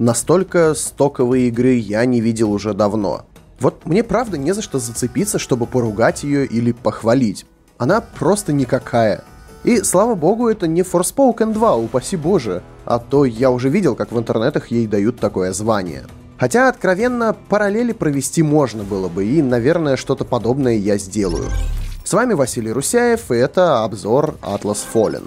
Настолько стоковой игры я не видел уже давно. Вот мне правда не за что зацепиться, чтобы поругать ее или похвалить. Она просто никакая. И, слава богу, это не Forspoken 2, упаси боже. А то я уже видел, как в интернетах ей дают такое звание. Хотя, откровенно, параллели провести можно было бы, и, наверное, что-то подобное я сделаю. С вами Василий Русяев, и это обзор Atlas Fallen.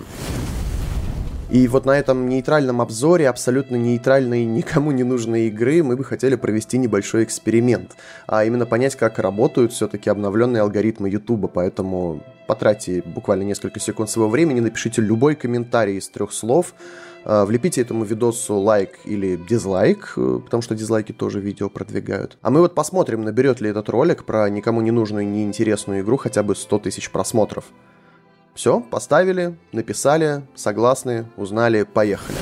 И вот на этом нейтральном обзоре абсолютно нейтральной, никому не нужной игры мы бы хотели провести небольшой эксперимент, а именно понять, как работают все-таки обновленные алгоритмы YouTube, поэтому потратьте буквально несколько секунд своего времени, напишите любой комментарий из трех слов, а, влепите этому видосу лайк или дизлайк, э, потому что дизлайки тоже видео продвигают. А мы вот посмотрим, наберет ли этот ролик про никому не нужную, неинтересную игру хотя бы 100 тысяч просмотров. Все, поставили, написали, согласны, узнали, поехали.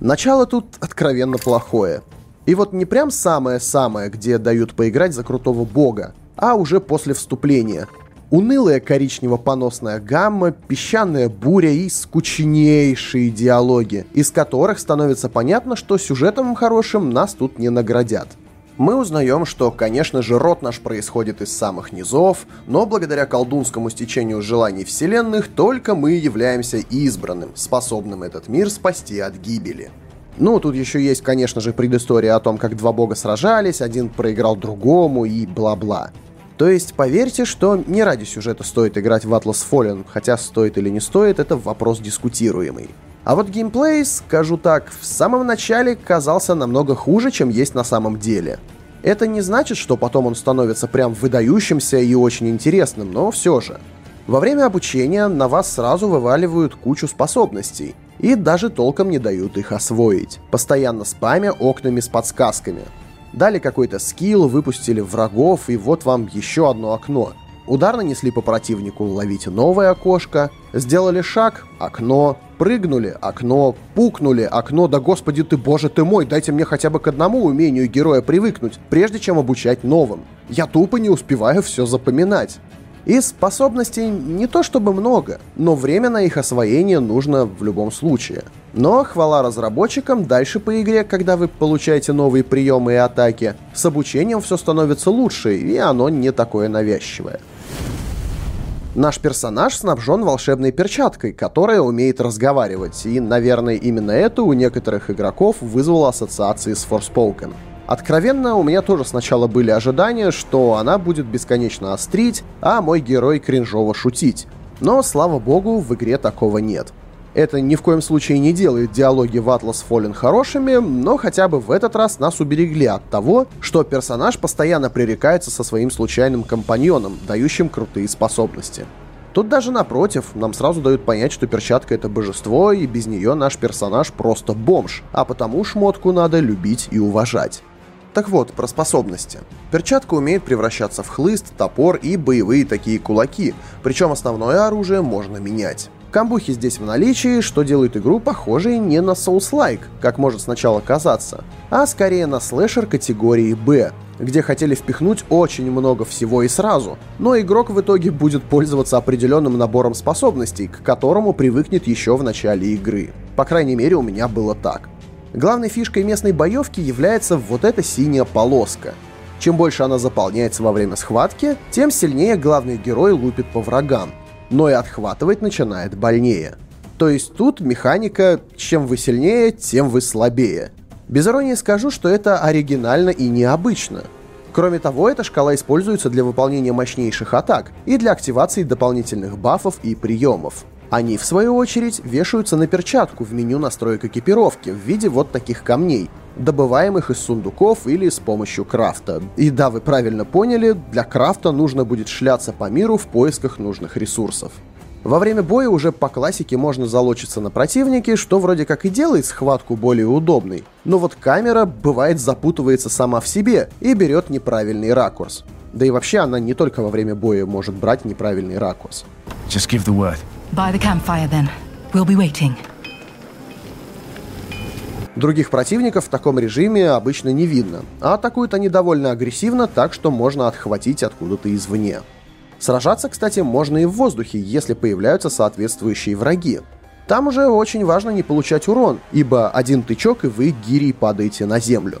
Начало тут откровенно плохое. И вот не прям самое-самое, где дают поиграть за крутого бога, а уже после вступления. Унылая коричнево-поносная гамма, песчаная буря и скучнейшие диалоги, из которых становится понятно, что сюжетом хорошим нас тут не наградят – мы узнаем, что, конечно же, род наш происходит из самых низов, но благодаря колдунскому стечению желаний вселенных только мы являемся избранным, способным этот мир спасти от гибели. Ну, тут еще есть, конечно же, предыстория о том, как два бога сражались, один проиграл другому и бла-бла. То есть, поверьте, что не ради сюжета стоит играть в Atlas Fallen, хотя стоит или не стоит, это вопрос дискутируемый. А вот геймплей, скажу так, в самом начале казался намного хуже, чем есть на самом деле. Это не значит, что потом он становится прям выдающимся и очень интересным, но все же. Во время обучения на вас сразу вываливают кучу способностей, и даже толком не дают их освоить, постоянно спамя окнами с подсказками. Дали какой-то скилл, выпустили врагов, и вот вам еще одно окно – Удар нанесли по противнику, ловите новое окошко. Сделали шаг, окно. Прыгнули, окно. Пукнули, окно. Да господи ты, боже ты мой, дайте мне хотя бы к одному умению героя привыкнуть, прежде чем обучать новым. Я тупо не успеваю все запоминать. И способностей не то чтобы много, но время на их освоение нужно в любом случае. Но, хвала разработчикам, дальше по игре, когда вы получаете новые приемы и атаки, с обучением все становится лучше, и оно не такое навязчивое. Наш персонаж снабжен волшебной перчаткой, которая умеет разговаривать, и, наверное, именно это у некоторых игроков вызвало ассоциации с Forspoken. Откровенно, у меня тоже сначала были ожидания, что она будет бесконечно острить, а мой герой кринжово шутить. Но, слава богу, в игре такого нет. Это ни в коем случае не делает диалоги в Atlas Fallen хорошими, но хотя бы в этот раз нас уберегли от того, что персонаж постоянно пререкается со своим случайным компаньоном, дающим крутые способности. Тут даже напротив, нам сразу дают понять, что перчатка это божество, и без нее наш персонаж просто бомж, а потому шмотку надо любить и уважать. Так вот, про способности. Перчатка умеет превращаться в хлыст, топор и боевые такие кулаки, причем основное оружие можно менять. Камбухи здесь в наличии, что делает игру похожей не на Souls-like, как может сначала казаться, а скорее на слэшер категории B, где хотели впихнуть очень много всего и сразу, но игрок в итоге будет пользоваться определенным набором способностей, к которому привыкнет еще в начале игры. По крайней мере, у меня было так. Главной фишкой местной боевки является вот эта синяя полоска. Чем больше она заполняется во время схватки, тем сильнее главный герой лупит по врагам, но и отхватывать начинает больнее. То есть тут механика «чем вы сильнее, тем вы слабее». Без иронии скажу, что это оригинально и необычно. Кроме того, эта шкала используется для выполнения мощнейших атак и для активации дополнительных бафов и приемов. Они, в свою очередь, вешаются на перчатку в меню настроек экипировки в виде вот таких камней, добываемых из сундуков или с помощью крафта. И да, вы правильно поняли, для крафта нужно будет шляться по миру в поисках нужных ресурсов. Во время боя уже по классике можно залочиться на противнике, что вроде как и делает схватку более удобной. Но вот камера, бывает, запутывается сама в себе и берет неправильный ракурс. Да и вообще она не только во время боя может брать неправильный ракурс. Just give the word. By the campfire then. We'll be waiting. Других противников в таком режиме обычно не видно, а атакуют они довольно агрессивно, так что можно отхватить откуда-то извне. Сражаться, кстати, можно и в воздухе, если появляются соответствующие враги. Там уже очень важно не получать урон, ибо один тычок и вы гирей падаете на землю.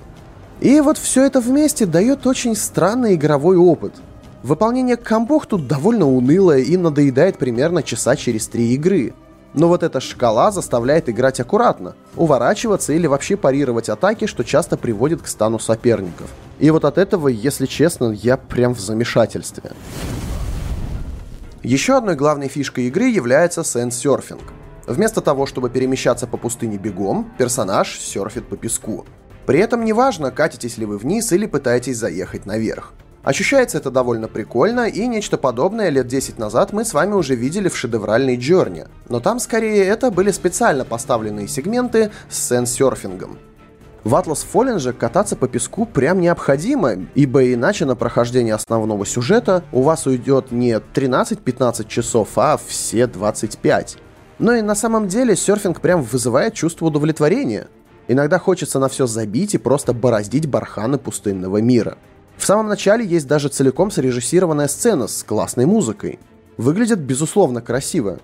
И вот все это вместе дает очень странный игровой опыт. Выполнение комбох тут довольно унылое и надоедает примерно часа через три игры. Но вот эта шкала заставляет играть аккуратно, уворачиваться или вообще парировать атаки, что часто приводит к стану соперников. И вот от этого, если честно, я прям в замешательстве. Еще одной главной фишкой игры является сенс-серфинг. Вместо того, чтобы перемещаться по пустыне бегом, персонаж серфит по песку. При этом неважно, катитесь ли вы вниз или пытаетесь заехать наверх. Ощущается это довольно прикольно, и нечто подобное лет 10 назад мы с вами уже видели в шедевральной Джорни. Но там скорее это были специально поставленные сегменты с сенс-серфингом. В Atlas Fallen же кататься по песку прям необходимо, ибо иначе на прохождение основного сюжета у вас уйдет не 13-15 часов, а все 25. Но и на самом деле серфинг прям вызывает чувство удовлетворения. Иногда хочется на все забить и просто бороздить барханы пустынного мира. В самом начале есть даже целиком срежиссированная сцена с классной музыкой. Выглядит безусловно красиво.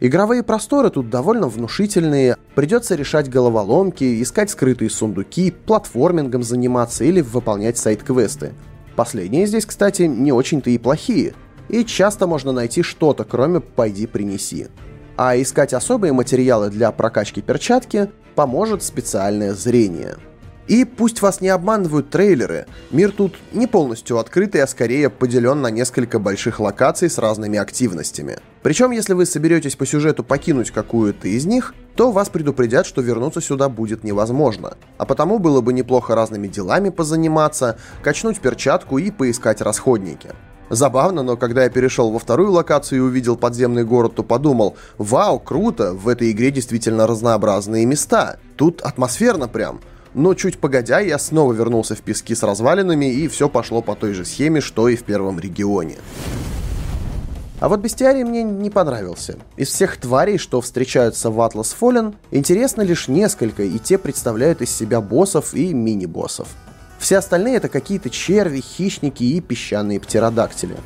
Игровые просторы тут довольно внушительные, придется решать головоломки, искать скрытые сундуки, платформингом заниматься или выполнять сайт-квесты. Последние здесь, кстати, не очень-то и плохие – и часто можно найти что-то, кроме «пойди принеси». А искать особые материалы для прокачки перчатки поможет специальное зрение. И пусть вас не обманывают трейлеры, мир тут не полностью открытый, а скорее поделен на несколько больших локаций с разными активностями. Причем, если вы соберетесь по сюжету покинуть какую-то из них, то вас предупредят, что вернуться сюда будет невозможно. А потому было бы неплохо разными делами позаниматься, качнуть перчатку и поискать расходники. Забавно, но когда я перешел во вторую локацию и увидел подземный город, то подумал, вау, круто, в этой игре действительно разнообразные места. Тут атмосферно прям. Но чуть погодя, я снова вернулся в пески с развалинами, и все пошло по той же схеме, что и в первом регионе. А вот бестиарий мне не понравился. Из всех тварей, что встречаются в Atlas Fallen, интересно лишь несколько, и те представляют из себя боссов и мини-боссов. Все остальные это какие-то черви, хищники и песчаные птеродактили.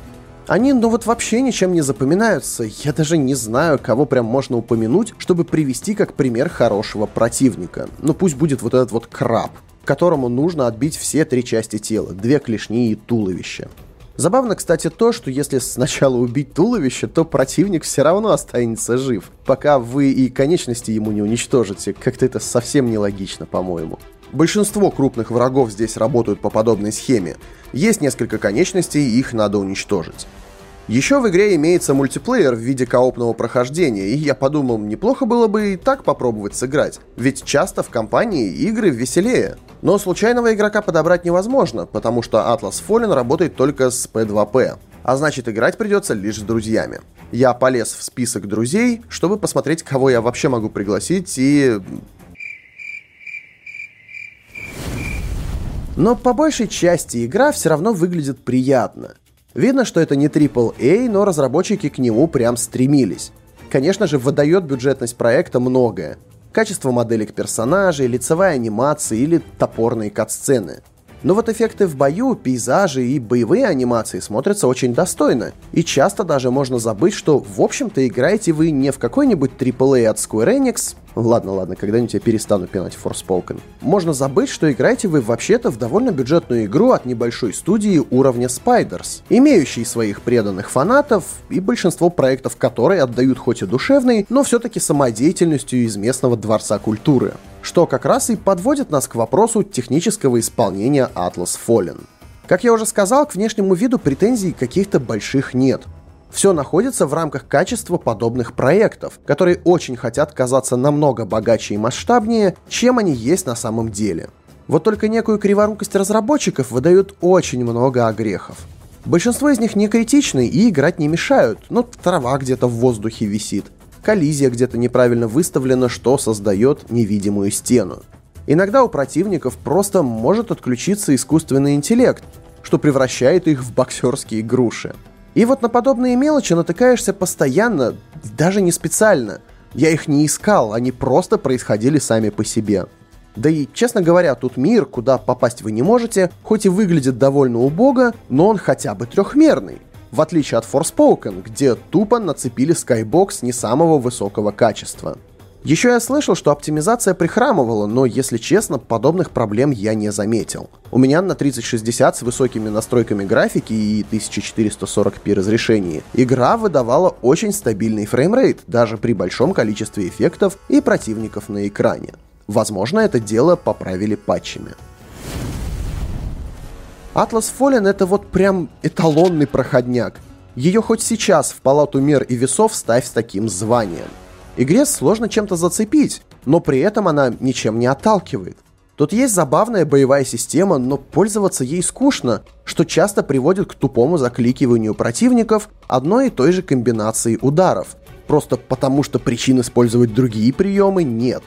Они, ну вот вообще ничем не запоминаются. Я даже не знаю, кого прям можно упомянуть, чтобы привести как пример хорошего противника. Ну пусть будет вот этот вот краб, которому нужно отбить все три части тела, две клешни и туловище. Забавно, кстати, то, что если сначала убить туловище, то противник все равно останется жив, пока вы и конечности ему не уничтожите. Как-то это совсем нелогично, по-моему. Большинство крупных врагов здесь работают по подобной схеме. Есть несколько конечностей, их надо уничтожить. Еще в игре имеется мультиплеер в виде коопного прохождения, и я подумал, неплохо было бы и так попробовать сыграть, ведь часто в компании игры веселее. Но случайного игрока подобрать невозможно, потому что Atlas Fallen работает только с P2P, а значит играть придется лишь с друзьями. Я полез в список друзей, чтобы посмотреть, кого я вообще могу пригласить, и Но по большей части игра все равно выглядит приятно. Видно, что это не AAA, но разработчики к нему прям стремились. Конечно же, выдает бюджетность проекта многое. Качество моделек персонажей, лицевая анимация или топорные кат-сцены – но вот эффекты в бою, пейзажи и боевые анимации смотрятся очень достойно. И часто даже можно забыть, что в общем-то играете вы не в какой-нибудь AAA от Square Enix, Ладно, ладно, когда-нибудь я перестану пинать Forspoken. Можно забыть, что играете вы вообще-то в довольно бюджетную игру от небольшой студии уровня Spiders, имеющей своих преданных фанатов и большинство проектов которой отдают хоть и душевной, но все-таки самодеятельностью из местного дворца культуры что как раз и подводит нас к вопросу технического исполнения Atlas Fallen. Как я уже сказал, к внешнему виду претензий каких-то больших нет. Все находится в рамках качества подобных проектов, которые очень хотят казаться намного богаче и масштабнее, чем они есть на самом деле. Вот только некую криворукость разработчиков выдают очень много огрехов. Большинство из них не критичны и играть не мешают, но трава где-то в воздухе висит, коллизия где-то неправильно выставлена, что создает невидимую стену. Иногда у противников просто может отключиться искусственный интеллект, что превращает их в боксерские груши. И вот на подобные мелочи натыкаешься постоянно, даже не специально. Я их не искал, они просто происходили сами по себе. Да и, честно говоря, тут мир, куда попасть вы не можете, хоть и выглядит довольно убого, но он хотя бы трехмерный. В отличие от Forspoken, где тупо нацепили Skybox не самого высокого качества. Еще я слышал, что оптимизация прихрамывала, но, если честно, подобных проблем я не заметил. У меня на 3060 с высокими настройками графики и 1440p разрешении игра выдавала очень стабильный фреймрейт, даже при большом количестве эффектов и противников на экране. Возможно, это дело поправили патчами. Atlas Fallen это вот прям эталонный проходняк. Ее хоть сейчас в палату мер и весов ставь с таким званием. Игре сложно чем-то зацепить, но при этом она ничем не отталкивает. Тут есть забавная боевая система, но пользоваться ей скучно, что часто приводит к тупому закликиванию противников одной и той же комбинацией ударов. Просто потому, что причин использовать другие приемы нет.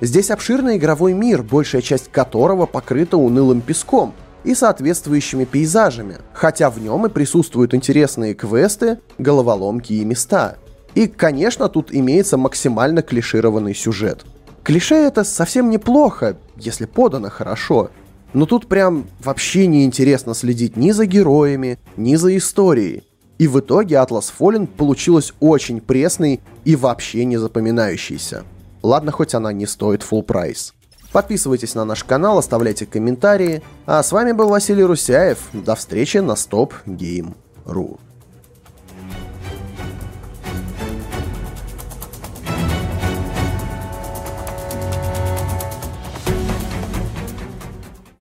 Здесь обширный игровой мир, большая часть которого покрыта унылым песком и соответствующими пейзажами, хотя в нем и присутствуют интересные квесты, головоломки и места – и, конечно, тут имеется максимально клишированный сюжет. Клише это совсем неплохо, если подано хорошо. Но тут прям вообще не интересно следить ни за героями, ни за историей. И в итоге Atlas Fallen получилась очень пресной и вообще не запоминающейся. Ладно, хоть она не стоит full прайс. Подписывайтесь на наш канал, оставляйте комментарии. А с вами был Василий Русяев. До встречи на Stop Game.ru.